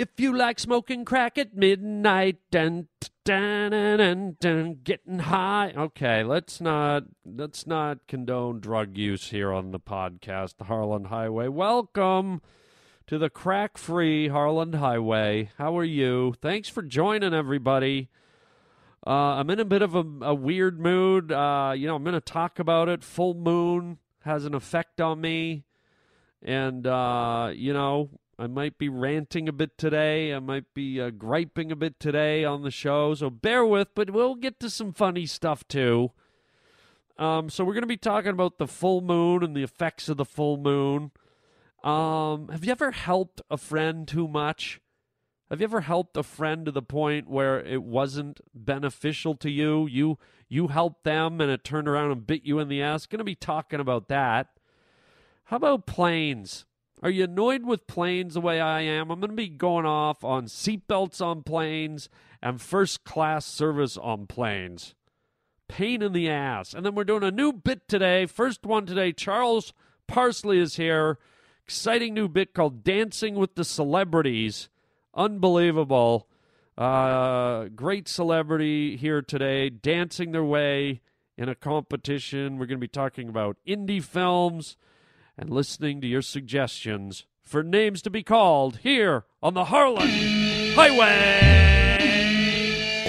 If you like smoking crack at midnight and dun, dun, dun, getting high. Okay, let's not let's not condone drug use here on the podcast, the Harland Highway. Welcome to the crack-free Harland Highway. How are you? Thanks for joining, everybody. Uh, I'm in a bit of a, a weird mood. Uh, you know, I'm going to talk about it. Full moon has an effect on me, and uh, you know, I might be ranting a bit today. I might be uh, griping a bit today on the show, so bear with, but we'll get to some funny stuff too. Um, so we're going to be talking about the full moon and the effects of the full moon. Um, have you ever helped a friend too much? Have you ever helped a friend to the point where it wasn't beneficial to you? You you helped them and it turned around and bit you in the ass. Going to be talking about that. How about planes? Are you annoyed with planes the way I am? I'm going to be going off on seatbelts on planes and first class service on planes. Pain in the ass. And then we're doing a new bit today. First one today. Charles Parsley is here. Exciting new bit called Dancing with the Celebrities. Unbelievable. Uh, great celebrity here today, dancing their way in a competition. We're going to be talking about indie films and listening to your suggestions for names to be called here on the Harland Highway.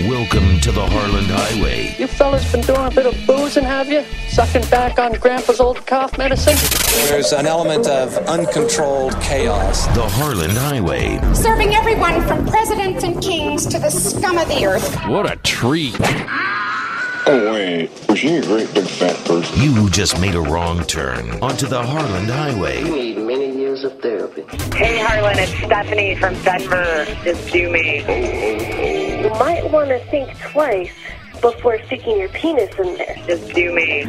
Welcome to the Harland Highway. You fellas been doing a bit of boozing, have you? Sucking back on Grandpa's old cough medicine? There's an element of uncontrolled chaos. The Harland Highway. Serving everyone from presidents and kings to the scum of the earth. What a treat. Oh, wait. Was she a great big fat person? You just made a wrong turn onto the Harland Highway. You need many years of therapy. Hey Harland, it's Stephanie from Denver. Just do me. You might want to think twice before sticking your penis in there. Just do me.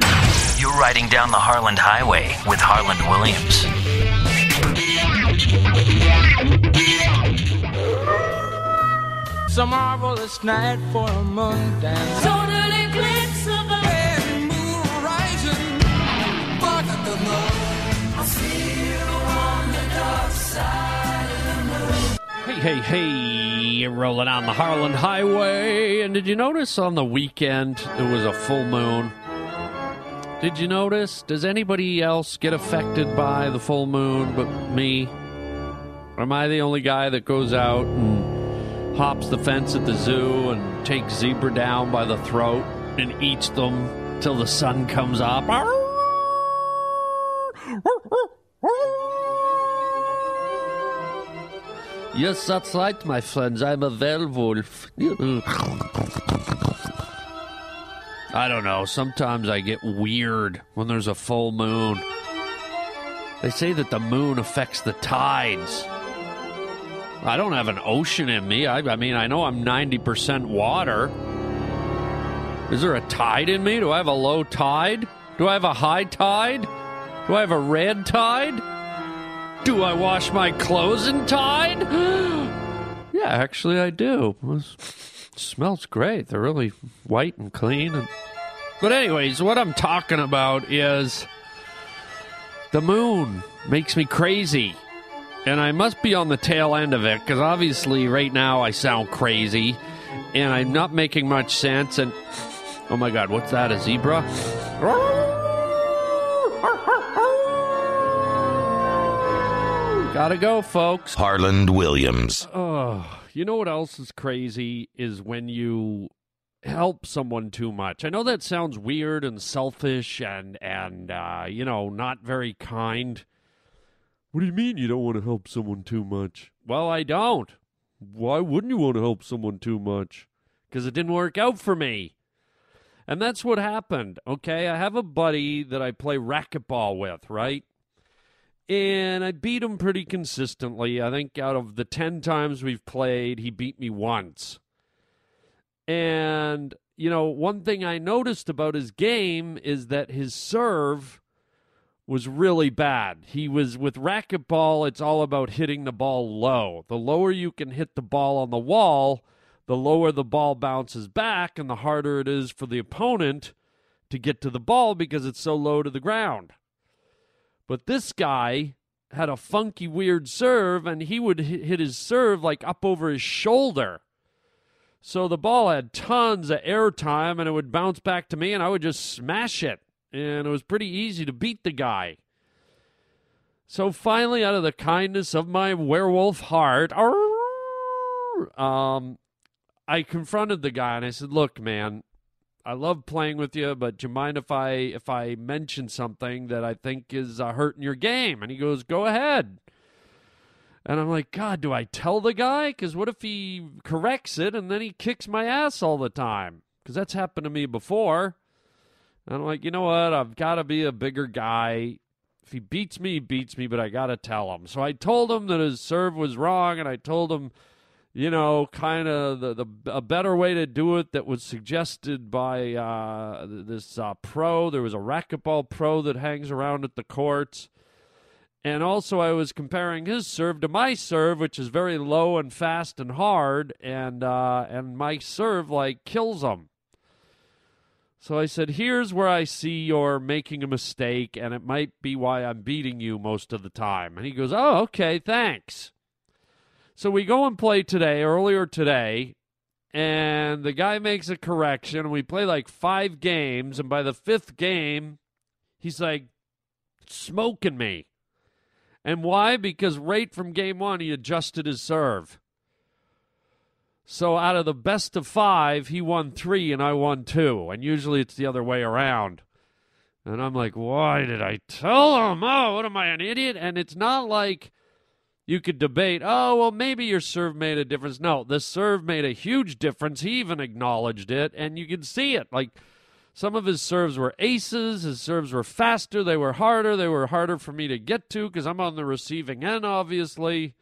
You're riding down the Harland Highway with Harland Williams. It's a marvelous night for a moon dance. Hey, hey, hey, rolling on the Harland Highway. And did you notice on the weekend it was a full moon? Did you notice? Does anybody else get affected by the full moon but me? Am I the only guy that goes out and hops the fence at the zoo and takes zebra down by the throat and eats them till the sun comes up? Yes, that's right, my friends. I'm a werewolf. I don't know. Sometimes I get weird when there's a full moon. They say that the moon affects the tides. I don't have an ocean in me. I, I mean, I know I'm 90% water. Is there a tide in me? Do I have a low tide? Do I have a high tide? Do I have a red tide? Do I wash my clothes in tide? yeah, actually, I do. It smells great. They're really white and clean. And... But, anyways, what I'm talking about is the moon makes me crazy. And I must be on the tail end of it because obviously, right now, I sound crazy and I'm not making much sense. And oh my god, what's that? A zebra? Gotta go, folks. Harland Williams. Oh, you know what else is crazy is when you help someone too much. I know that sounds weird and selfish and and uh, you know not very kind. What do you mean you don't want to help someone too much? Well, I don't. Why wouldn't you want to help someone too much? Because it didn't work out for me. And that's what happened. Okay, I have a buddy that I play racquetball with, right? And I beat him pretty consistently. I think out of the 10 times we've played, he beat me once. And, you know, one thing I noticed about his game is that his serve was really bad. He was with racquetball, it's all about hitting the ball low. The lower you can hit the ball on the wall, the lower the ball bounces back, and the harder it is for the opponent to get to the ball because it's so low to the ground. But this guy had a funky, weird serve, and he would hit his serve like up over his shoulder. So the ball had tons of air time, and it would bounce back to me, and I would just smash it. And it was pretty easy to beat the guy. So finally, out of the kindness of my werewolf heart, um, I confronted the guy and I said, "Look, man, I love playing with you, but do you mind if I if I mention something that I think is uh, hurting your game?" And he goes, "Go ahead." And I'm like, God, do I tell the guy? Because what if he corrects it and then he kicks my ass all the time? Because that's happened to me before. And I'm like, you know what? I've got to be a bigger guy. If he beats me, he beats me, but I got to tell him. So I told him that his serve was wrong, and I told him you know, kind of the, the a better way to do it that was suggested by uh, this uh, pro. There was a racquetball pro that hangs around at the courts. And also, I was comparing his serve to my serve, which is very low and fast and hard, and uh, and my serve like kills him. So I said, "Here's where I see you're making a mistake, and it might be why I'm beating you most of the time." And he goes, "Oh, okay, thanks." So we go and play today, earlier today, and the guy makes a correction, and we play like five games, and by the fifth game, he's like smoking me. And why? Because right from game one, he adjusted his serve. So out of the best of five, he won three and I won two. And usually it's the other way around. And I'm like, why did I tell him? Oh, what am I, an idiot? And it's not like you could debate, oh, well, maybe your serve made a difference. No, the serve made a huge difference. He even acknowledged it, and you can see it. Like some of his serves were aces, his serves were faster, they were harder, they were harder for me to get to because I'm on the receiving end, obviously.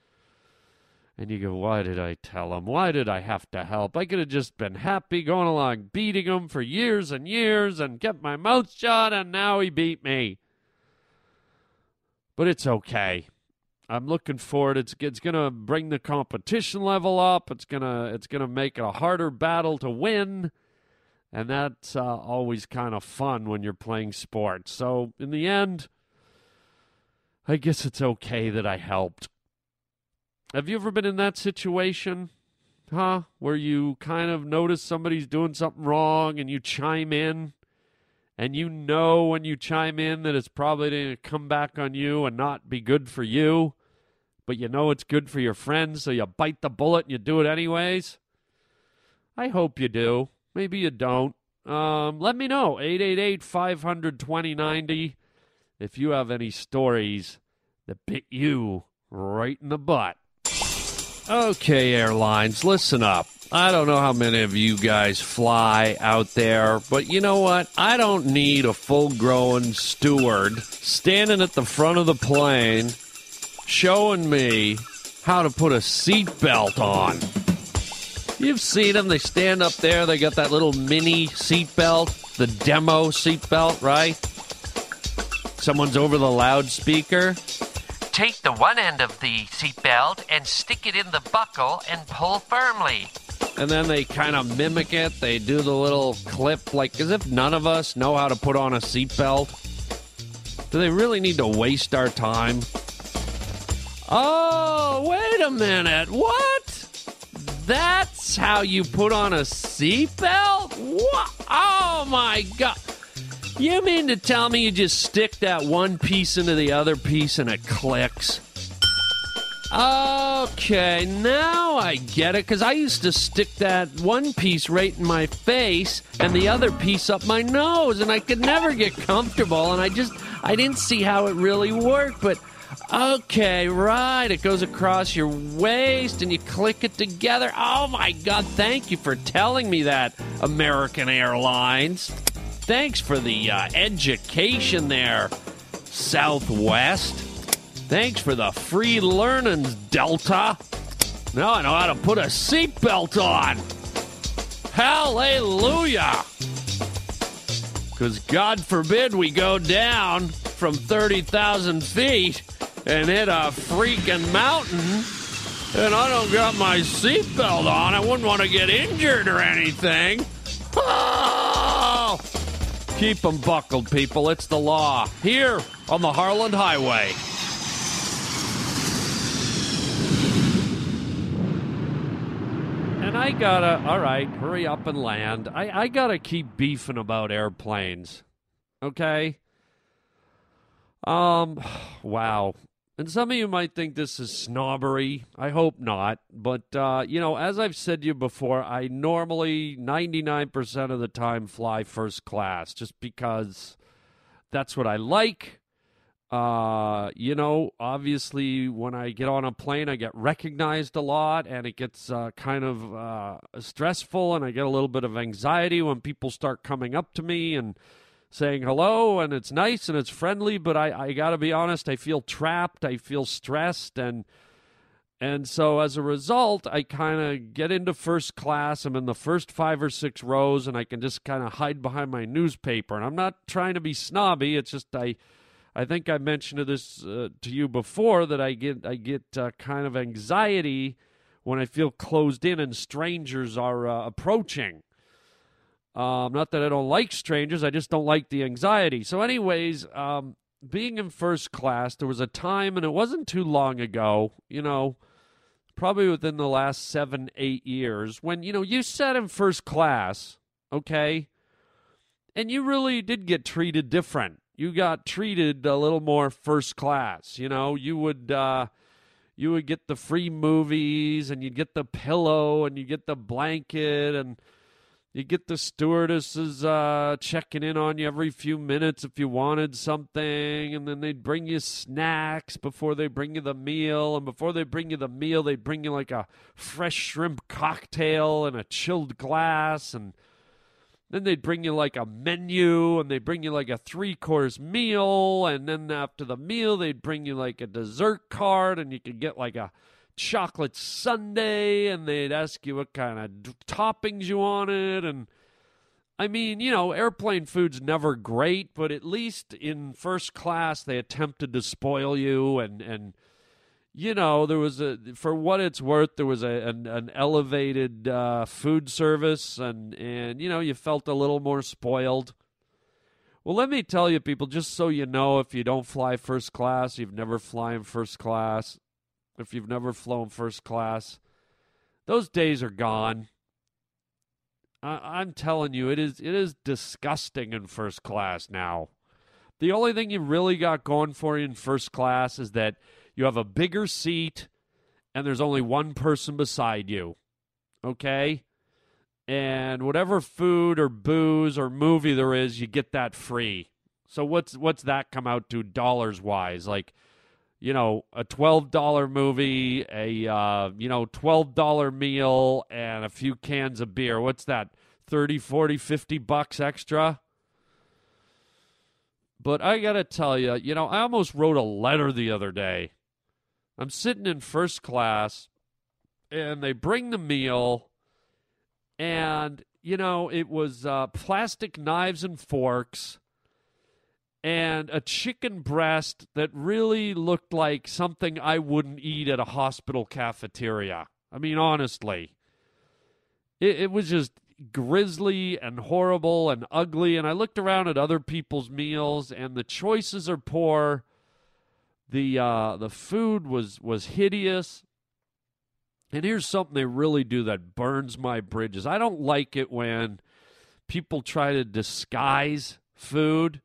And you go, why did I tell him? Why did I have to help? I could have just been happy going along beating him for years and years and kept my mouth shut, and now he beat me. But it's okay. I'm looking forward. It's it's going to bring the competition level up. It's gonna it's gonna make it a harder battle to win, and that's uh, always kind of fun when you're playing sports. So in the end, I guess it's okay that I helped. Have you ever been in that situation, huh? Where you kind of notice somebody's doing something wrong and you chime in, and you know when you chime in that it's probably going to come back on you and not be good for you but you know it's good for your friends, so you bite the bullet and you do it anyways? I hope you do. Maybe you don't. Um, let me know. 888 500 2090 if you have any stories that bit you right in the butt. Okay, airlines, listen up. I don't know how many of you guys fly out there, but you know what? I don't need a full grown steward standing at the front of the plane showing me how to put a seatbelt on. You've seen them. They stand up there. They got that little mini seatbelt, the demo seatbelt, right? Someone's over the loudspeaker. Take the one end of the seatbelt and stick it in the buckle and pull firmly. And then they kind of mimic it. They do the little clip, like as if none of us know how to put on a seatbelt. Do they really need to waste our time? Oh, wait a minute. What? That's how you put on a seatbelt? What? Oh my god. You mean to tell me you just stick that one piece into the other piece and it clicks? Okay, now I get it because I used to stick that one piece right in my face and the other piece up my nose, and I could never get comfortable, and I just I didn't see how it really worked, but Okay, right. It goes across your waist and you click it together. Oh my God, thank you for telling me that, American Airlines. Thanks for the uh, education there, Southwest. Thanks for the free learnings, Delta. Now I know how to put a seatbelt on. Hallelujah. Because God forbid we go down from 30,000 feet and hit a freaking mountain and I don't got my seatbelt on, I wouldn't want to get injured or anything. Oh! Keep them buckled, people. It's the law. Here on the Harland Highway. And I gotta, all right, hurry up and land. I, I gotta keep beefing about airplanes. Okay? Um, wow. And some of you might think this is snobbery. I hope not. But, uh, you know, as I've said to you before, I normally 99% of the time fly first class just because that's what I like. Uh, you know, obviously, when I get on a plane, I get recognized a lot and it gets uh, kind of uh, stressful and I get a little bit of anxiety when people start coming up to me and saying hello and it's nice and it's friendly, but I, I got to be honest, I feel trapped, I feel stressed and and so as a result, I kind of get into first class. I'm in the first five or six rows and I can just kind of hide behind my newspaper. And I'm not trying to be snobby, it's just I I think I mentioned this uh, to you before that I get I get uh, kind of anxiety when I feel closed in and strangers are uh, approaching. Um, not that I don't like strangers, I just don't like the anxiety. So, anyways, um, being in first class, there was a time, and it wasn't too long ago, you know, probably within the last seven, eight years, when, you know, you sat in first class, okay, and you really did get treated different. You got treated a little more first class, you know, you would, uh, you would get the free movies and you'd get the pillow and you get the blanket and you get the stewardesses uh, checking in on you every few minutes if you wanted something, and then they'd bring you snacks before they bring you the meal. And before they bring you the meal, they'd bring you like a fresh shrimp cocktail and a chilled glass. And then they'd bring you like a menu, and they'd bring you like a three course meal. And then after the meal, they'd bring you like a dessert card, and you could get like a chocolate sundae and they'd ask you what kind of d- toppings you wanted and I mean, you know, airplane food's never great, but at least in first class they attempted to spoil you and and you know, there was a for what it's worth, there was a an, an elevated uh, food service and and you know, you felt a little more spoiled. Well, let me tell you people just so you know if you don't fly first class, you've never flown first class, if you've never flown first class. Those days are gone. I- am telling you, it is it is disgusting in first class now. The only thing you really got going for you in first class is that you have a bigger seat and there's only one person beside you. Okay? And whatever food or booze or movie there is, you get that free. So what's what's that come out to dollars wise? Like you know, a $12 movie, a, uh, you know, $12 meal, and a few cans of beer. What's that? 30, 40, 50 bucks extra? But I got to tell you, you know, I almost wrote a letter the other day. I'm sitting in first class, and they bring the meal, and, you know, it was uh, plastic knives and forks and a chicken breast that really looked like something I wouldn't eat at a hospital cafeteria. I mean, honestly, it, it, was just grisly and horrible and ugly. And I looked around at other people's meals, and the choices are poor. the uh, The food was was hideous. And here's something they really do that burns my bridges. I don't like it when people try to disguise food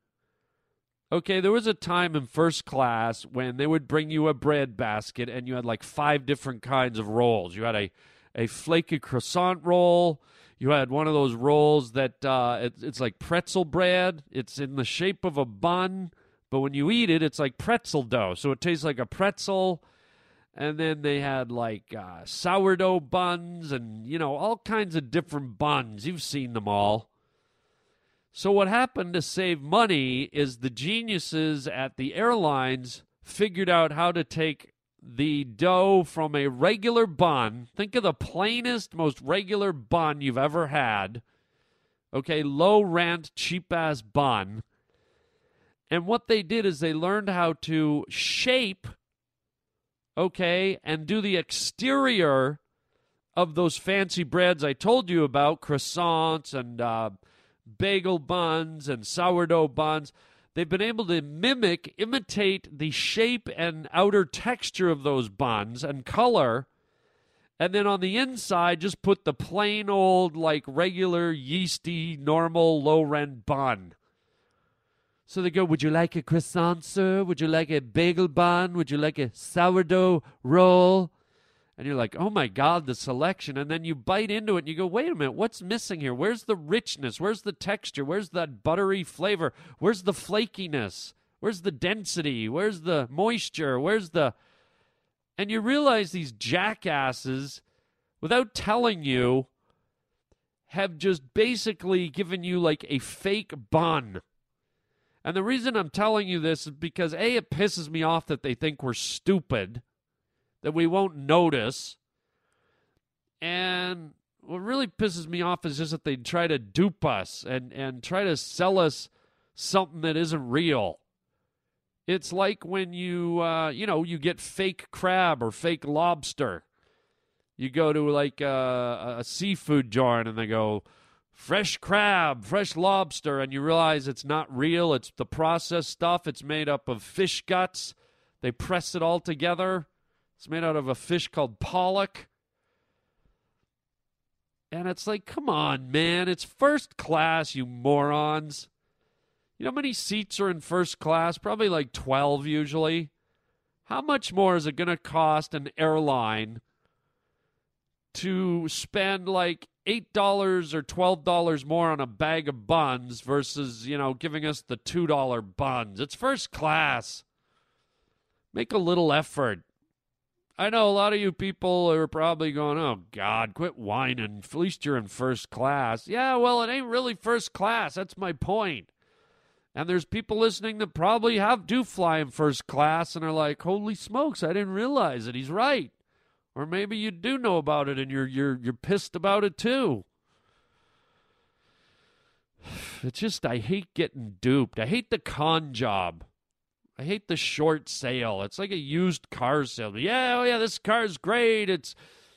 Okay, there was a time in first class when they would bring you a bread basket and you had like five different kinds of rolls. You had a, a flaky croissant roll. You had one of those rolls that uh, it, it's like pretzel bread. It's in the shape of a bun, but when you eat it, it's like pretzel dough. So it tastes like a pretzel. And then they had like uh, sourdough buns and, you know, all kinds of different buns. You've seen them all. So, what happened to save money is the geniuses at the airlines figured out how to take the dough from a regular bun. Think of the plainest, most regular bun you've ever had. Okay, low rent, cheap ass bun. And what they did is they learned how to shape, okay, and do the exterior of those fancy breads I told you about, croissants and. Uh, bagel buns and sourdough buns. They've been able to mimic, imitate the shape and outer texture of those buns and color. And then on the inside, just put the plain old, like regular, yeasty, normal, low rent bun. So they go, Would you like a croissant, sir? Would you like a bagel bun? Would you like a sourdough roll? And you're like, Oh my God, the selection. And then you bite into it and you go, Wait a minute, what's missing here? Where's the richness? Where's the texture? Where's that buttery flavor? Where's the flakiness? Where's the density? Where's the moisture? Where's the. And you realize these jackasses, without telling you, have just basically given you like a fake bun. And the reason I'm telling you this is because A, it pisses me off that they think we're stupid, that we won't notice. And what really pisses me off is just that they try to dupe us and, and try to sell us something that isn't real. It's like when you, uh, you know, you get fake crab or fake lobster. You go to like a, a seafood joint and they go, fresh crab, fresh lobster, and you realize it's not real. It's the processed stuff. It's made up of fish guts. They press it all together. It's made out of a fish called pollock. And it's like, come on, man. It's first class, you morons. You know how many seats are in first class? Probably like 12 usually. How much more is it going to cost an airline to spend like $8 or $12 more on a bag of buns versus, you know, giving us the $2 buns? It's first class. Make a little effort. I know a lot of you people are probably going, oh, God, quit whining. At least you're in first class. Yeah, well, it ain't really first class. That's my point. And there's people listening that probably have do fly in first class and are like, "Holy smokes, I didn't realize it. He's right." Or maybe you do know about it and you're you're you're pissed about it too. It's just I hate getting duped. I hate the con job. I hate the short sale. It's like a used car sale. Yeah, oh yeah, this car's great. It's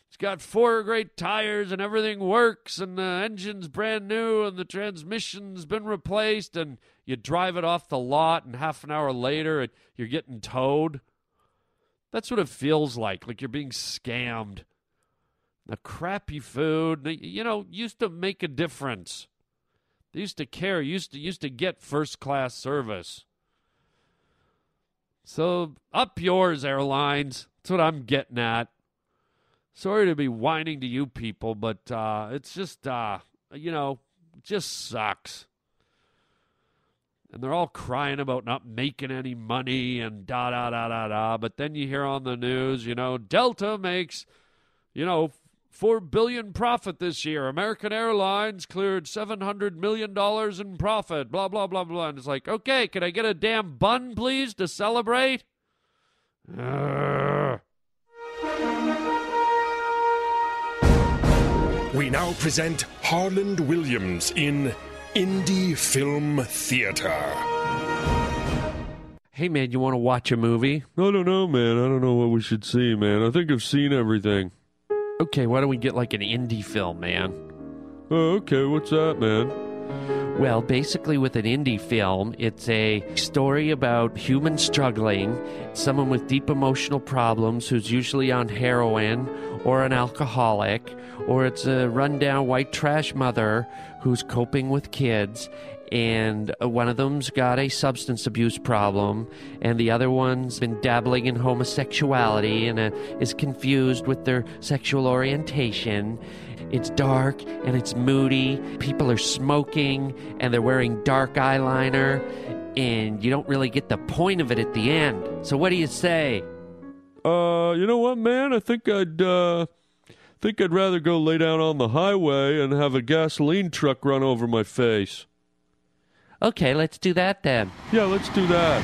it's got four great tires and everything works and the engine's brand new and the transmission's been replaced and you drive it off the lot and half an hour later you're getting towed. That's what it feels like, like you're being scammed. The crappy food, you know, used to make a difference. They used to care, used to used to get first class service. So up yours, airlines. That's what I'm getting at sorry to be whining to you people, but uh, it's just, uh, you know, just sucks. And they're all crying about not making any money and da da da da da. But then you hear on the news, you know, Delta makes, you know, four billion profit this year. American Airlines cleared seven hundred million dollars in profit. Blah blah blah blah. And it's like, okay, can I get a damn bun, please, to celebrate? Uh. We now present Harland Williams in Indie Film Theater. Hey man, you want to watch a movie? I don't know, man. I don't know what we should see, man. I think I've seen everything. Okay, why don't we get like an indie film, man? Oh, okay. What's that, man? Well, basically, with an indie film, it's a story about humans struggling, someone with deep emotional problems who's usually on heroin or an alcoholic, or it's a rundown white trash mother who's coping with kids. And one of them's got a substance abuse problem, and the other one's been dabbling in homosexuality and uh, is confused with their sexual orientation. It's dark and it's moody. People are smoking and they're wearing dark eyeliner, and you don't really get the point of it at the end. So, what do you say? Uh, you know what, man? I think I'd uh, think I'd rather go lay down on the highway and have a gasoline truck run over my face. Okay, let's do that then. Yeah, let's do that.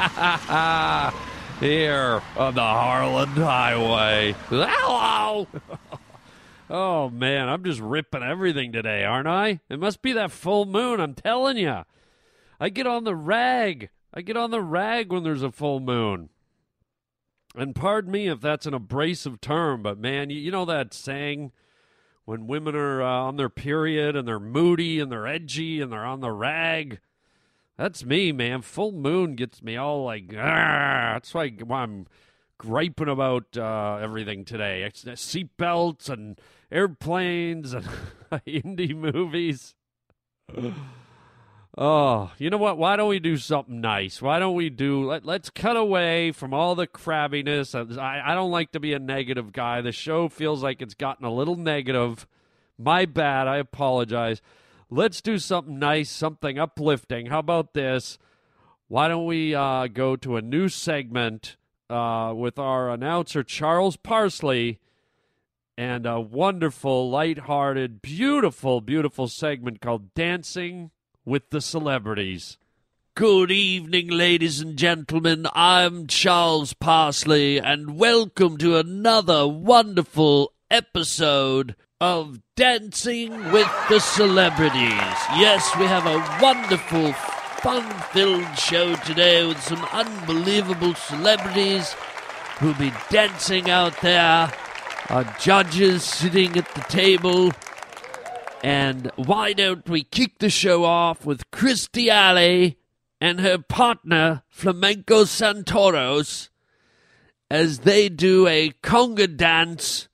Here on the Harland Highway. Hello! oh, man, I'm just ripping everything today, aren't I? It must be that full moon, I'm telling you. I get on the rag. I get on the rag when there's a full moon. And pardon me if that's an abrasive term, but man, you, you know that saying when women are uh, on their period and they're moody and they're edgy and they're on the rag? That's me, man. Full moon gets me all like, "Argh." that's why I'm griping about uh, everything today. Seatbelts and airplanes and indie movies. Oh, you know what? Why don't we do something nice? Why don't we do? Let, let's cut away from all the crabbiness. I, I don't like to be a negative guy. The show feels like it's gotten a little negative. My bad. I apologize. Let's do something nice, something uplifting. How about this? Why don't we uh, go to a new segment uh, with our announcer, Charles Parsley, and a wonderful, lighthearted, beautiful, beautiful segment called Dancing with the Celebrities. Good evening, ladies and gentlemen. I'm Charles Parsley, and welcome to another wonderful episode of Dancing with the Celebrities. Yes, we have a wonderful, fun filled show today with some unbelievable celebrities who'll be dancing out there. Our judges sitting at the table. And why don't we kick the show off with Kirstie Alley and her partner, Flamenco Santoros, as they do a conga dance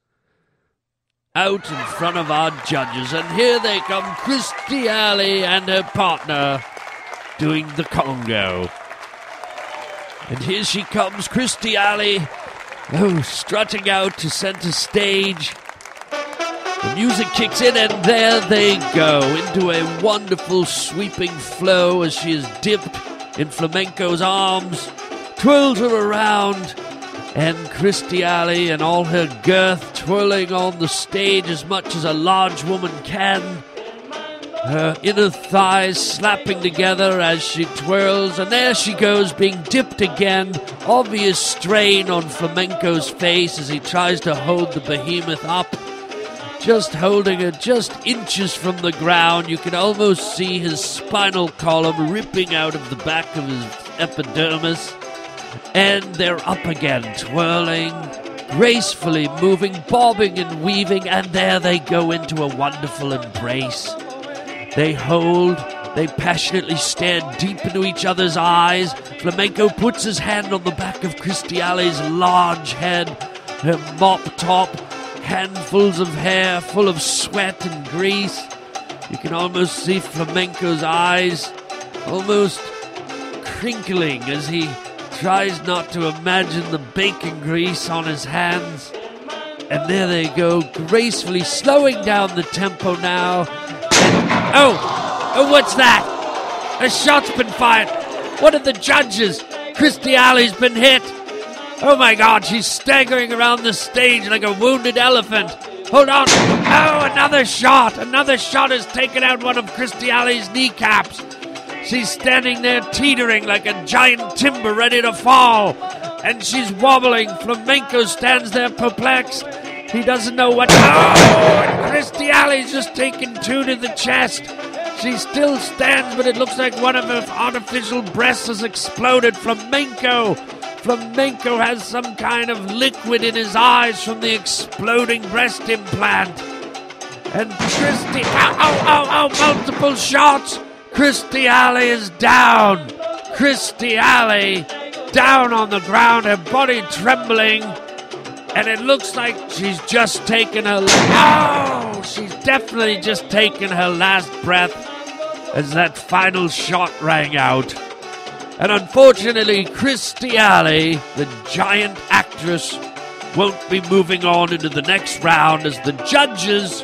out in front of our judges. And here they come, Kirstie Alley and her partner doing the Congo. And here she comes, Kirstie Alley, oh, strutting out to center stage. The music kicks in, and there they go into a wonderful sweeping flow as she is dipped in flamenco's arms, twirls her around, and Kirstie Alley and all her girth twirling on the stage as much as a large woman can. Her inner thighs slapping together as she twirls, and there she goes, being dipped again. Obvious strain on Flamenco's face as he tries to hold the behemoth up just holding her just inches from the ground. You can almost see his spinal column ripping out of the back of his epidermis. And they're up again, twirling, gracefully moving, bobbing and weaving, and there they go into a wonderful embrace. They hold, they passionately stare deep into each other's eyes. Flamenco puts his hand on the back of Kirstie Alley's large head, her mop top, handfuls of hair full of sweat and grease. You can almost see Flamenco's eyes almost crinkling as he tries not to imagine the bacon grease on his hands. And there they go, gracefully slowing down the tempo now. And, oh, oh, what's that? A shot's been fired. What are the judges? Kirstie Alley's been hit. Oh my god, she's staggering around the stage like a wounded elephant. Hold on. Oh, another shot. Another shot has taken out one of Kirstie Alley's kneecaps. She's standing there teetering like a giant timber ready to fall. And she's wobbling. Flamenco stands there perplexed. He doesn't know what. Oh, and Alley's just taken two to the chest. She still stands, but it looks like one of her artificial breasts has exploded. Flamenco Flamenco has some kind of liquid in his eyes from the exploding breast implant. And Kirstie, ow, ow, ow, ow, multiple shots. Kirstie Alley is down. Kirstie Alley down on the ground, her body trembling. And it looks like she's just taken her. Oh, she's definitely just taken her last breath as that final shot rang out. And unfortunately, Kirstie Alley, the giant actress, won't be moving on into the next round as the judges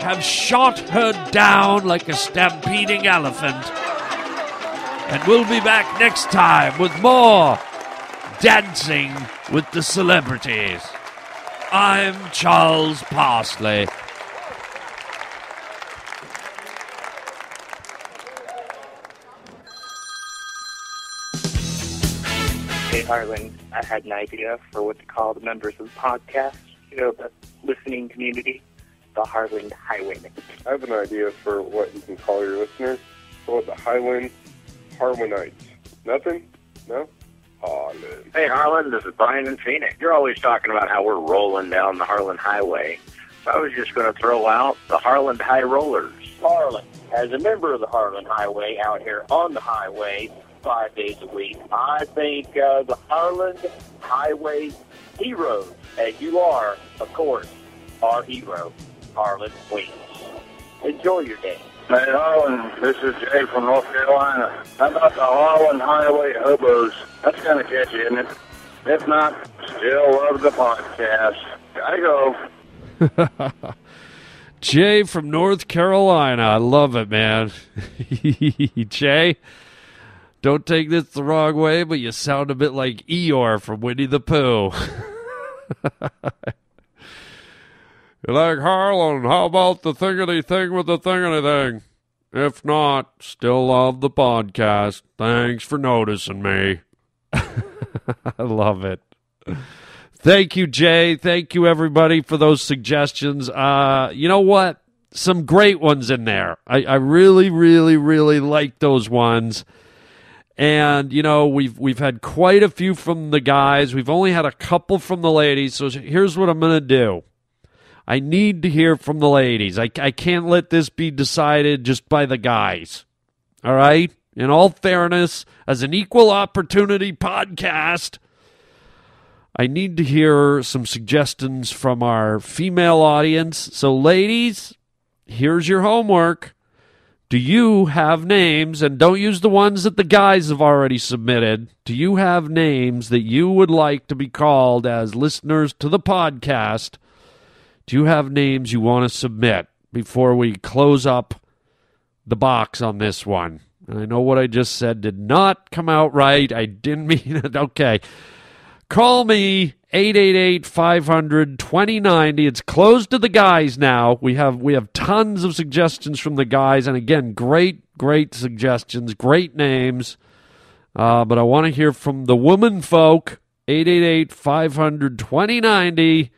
have shot her down like a stampeding elephant. And we'll be back next time with more Dancing with the Celebrities. I'm Charles Parsley. Hey, Harland, I had an idea for what to call the members of the podcast, you know, the listening community, the Harland Highwaymen. I have an idea for what you can call your listeners. Call it the Highland Harwanites. Nothing? No? Harland. Hey, Harland, this is Brian in Phoenix. You're always talking about how we're rolling down the Harland Highway. So I was just going to throw out the Harland High Rollers. Harland, as a member of the Harland Highway out here on the highway five days a week, I think uh, the Harland Highway heroes, as you are, of course, our hero, Harland Williams. Enjoy your day. Hey, Harland, this is Jay from North Carolina. How about the Harland Highway Hobos? That's kind of catchy, isn't it? If not, still love the podcast. Gotta go. Jay from North Carolina. I love it, man. Jay, don't take this the wrong way, but you sound a bit like Eeyore from Winnie the Pooh. you like Harland? How about the thingity thing with the thingity thing? If not, still love the podcast. Thanks for noticing me. I love it. Thank you, Jay. Thank you, everybody, for those suggestions. Uh, you know what? Some great ones in there. I, I really, really, really like those ones. And you know we've we've had quite a few from the guys. We've only had a couple from the ladies. So here's what I'm to do. I need to hear from the ladies. I, I can't let this be decided just by the guys. All right? In all fairness, as an equal opportunity podcast, I need to hear some suggestions from our female audience. So, ladies, here's your homework. Do you have names, and don't use the ones that the guys have already submitted? Do you have names that you would like to be called as listeners to the podcast? Do you have names you want to submit before we close up the box on this one? And I know what I just said did not come out right. I didn't mean it. Okay. Call me 888-500-2090. It's closed to the guys now. We have we have tons of suggestions from the guys and again, great great suggestions, great names. Uh, but I want to hear from the woman folk. 888-500-2090.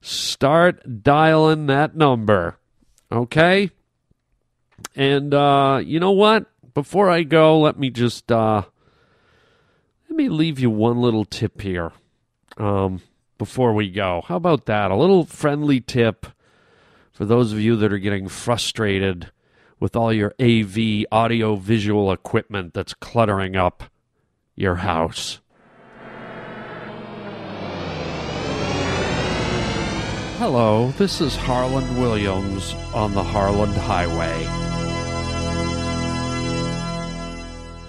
Start dialing that number. Okay? And uh, you know what? Before I go, let me just uh, let me leave you one little tip here um, before we go. How about that? A little friendly tip for those of you that are getting frustrated with all your AV audio visual equipment that's cluttering up your house. Hello, this is Harland Williams on the Harland Highway.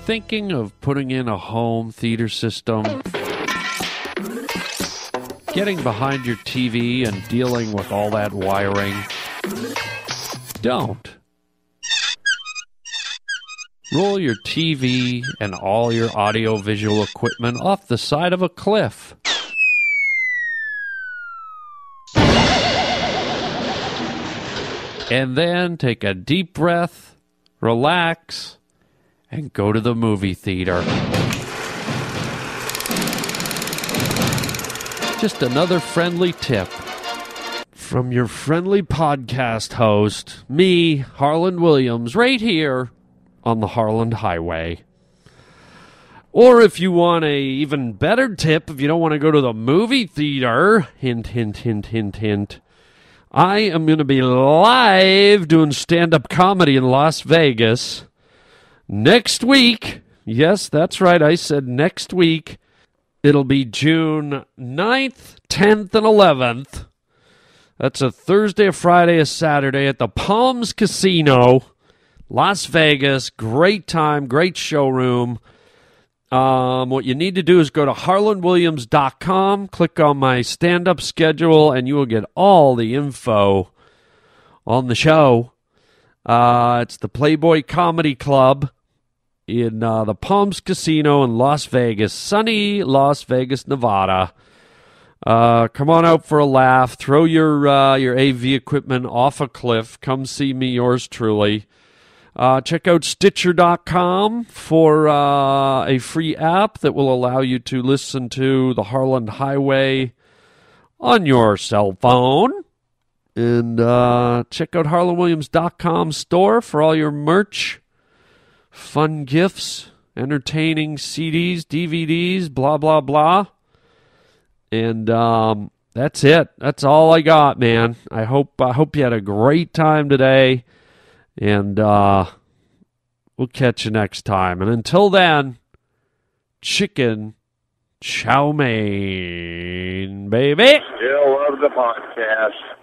Thinking of putting in a home theater system? Getting behind your TV and dealing with all that wiring? Don't. Roll your TV and all your audio visual equipment off the side of a cliff. And then take a deep breath, relax, and go to the movie theater. Just another friendly tip from your friendly podcast host, me, Harland Williams, right here on the Harland Highway. Or if you want a even better tip, if you don't want to go to the movie theater, hint, hint, hint, hint, hint. I am going to be live doing stand up comedy in Las Vegas next week. Yes, that's right. I said next week. It'll be June 9th, 10th, and 11th. That's a Thursday, a Friday, a Saturday at the Palms Casino, Las Vegas. Great time, great showroom. Um, what you need to do is go to harlandwilliams.com, click on my stand up schedule, and you will get all the info on the show. Uh, it's the Playboy Comedy Club in uh, the Palms Casino in Las Vegas, sunny Las Vegas, Nevada. Uh, come on out for a laugh. Throw your uh, your AV equipment off a cliff. Come see me, yours truly. Uh, check out Stitcher.com for uh, a free app that will allow you to listen to the Harland Highway on your cell phone. And uh, check out HarlandWilliams.com store for all your merch, fun gifts, entertaining CDs, DVDs, blah, blah, blah. And um, that's it. That's all I got, man. I hope I hope you had a great time today And uh, we'll catch you next time. And until then, chicken chow mein, baby. Still love the podcast.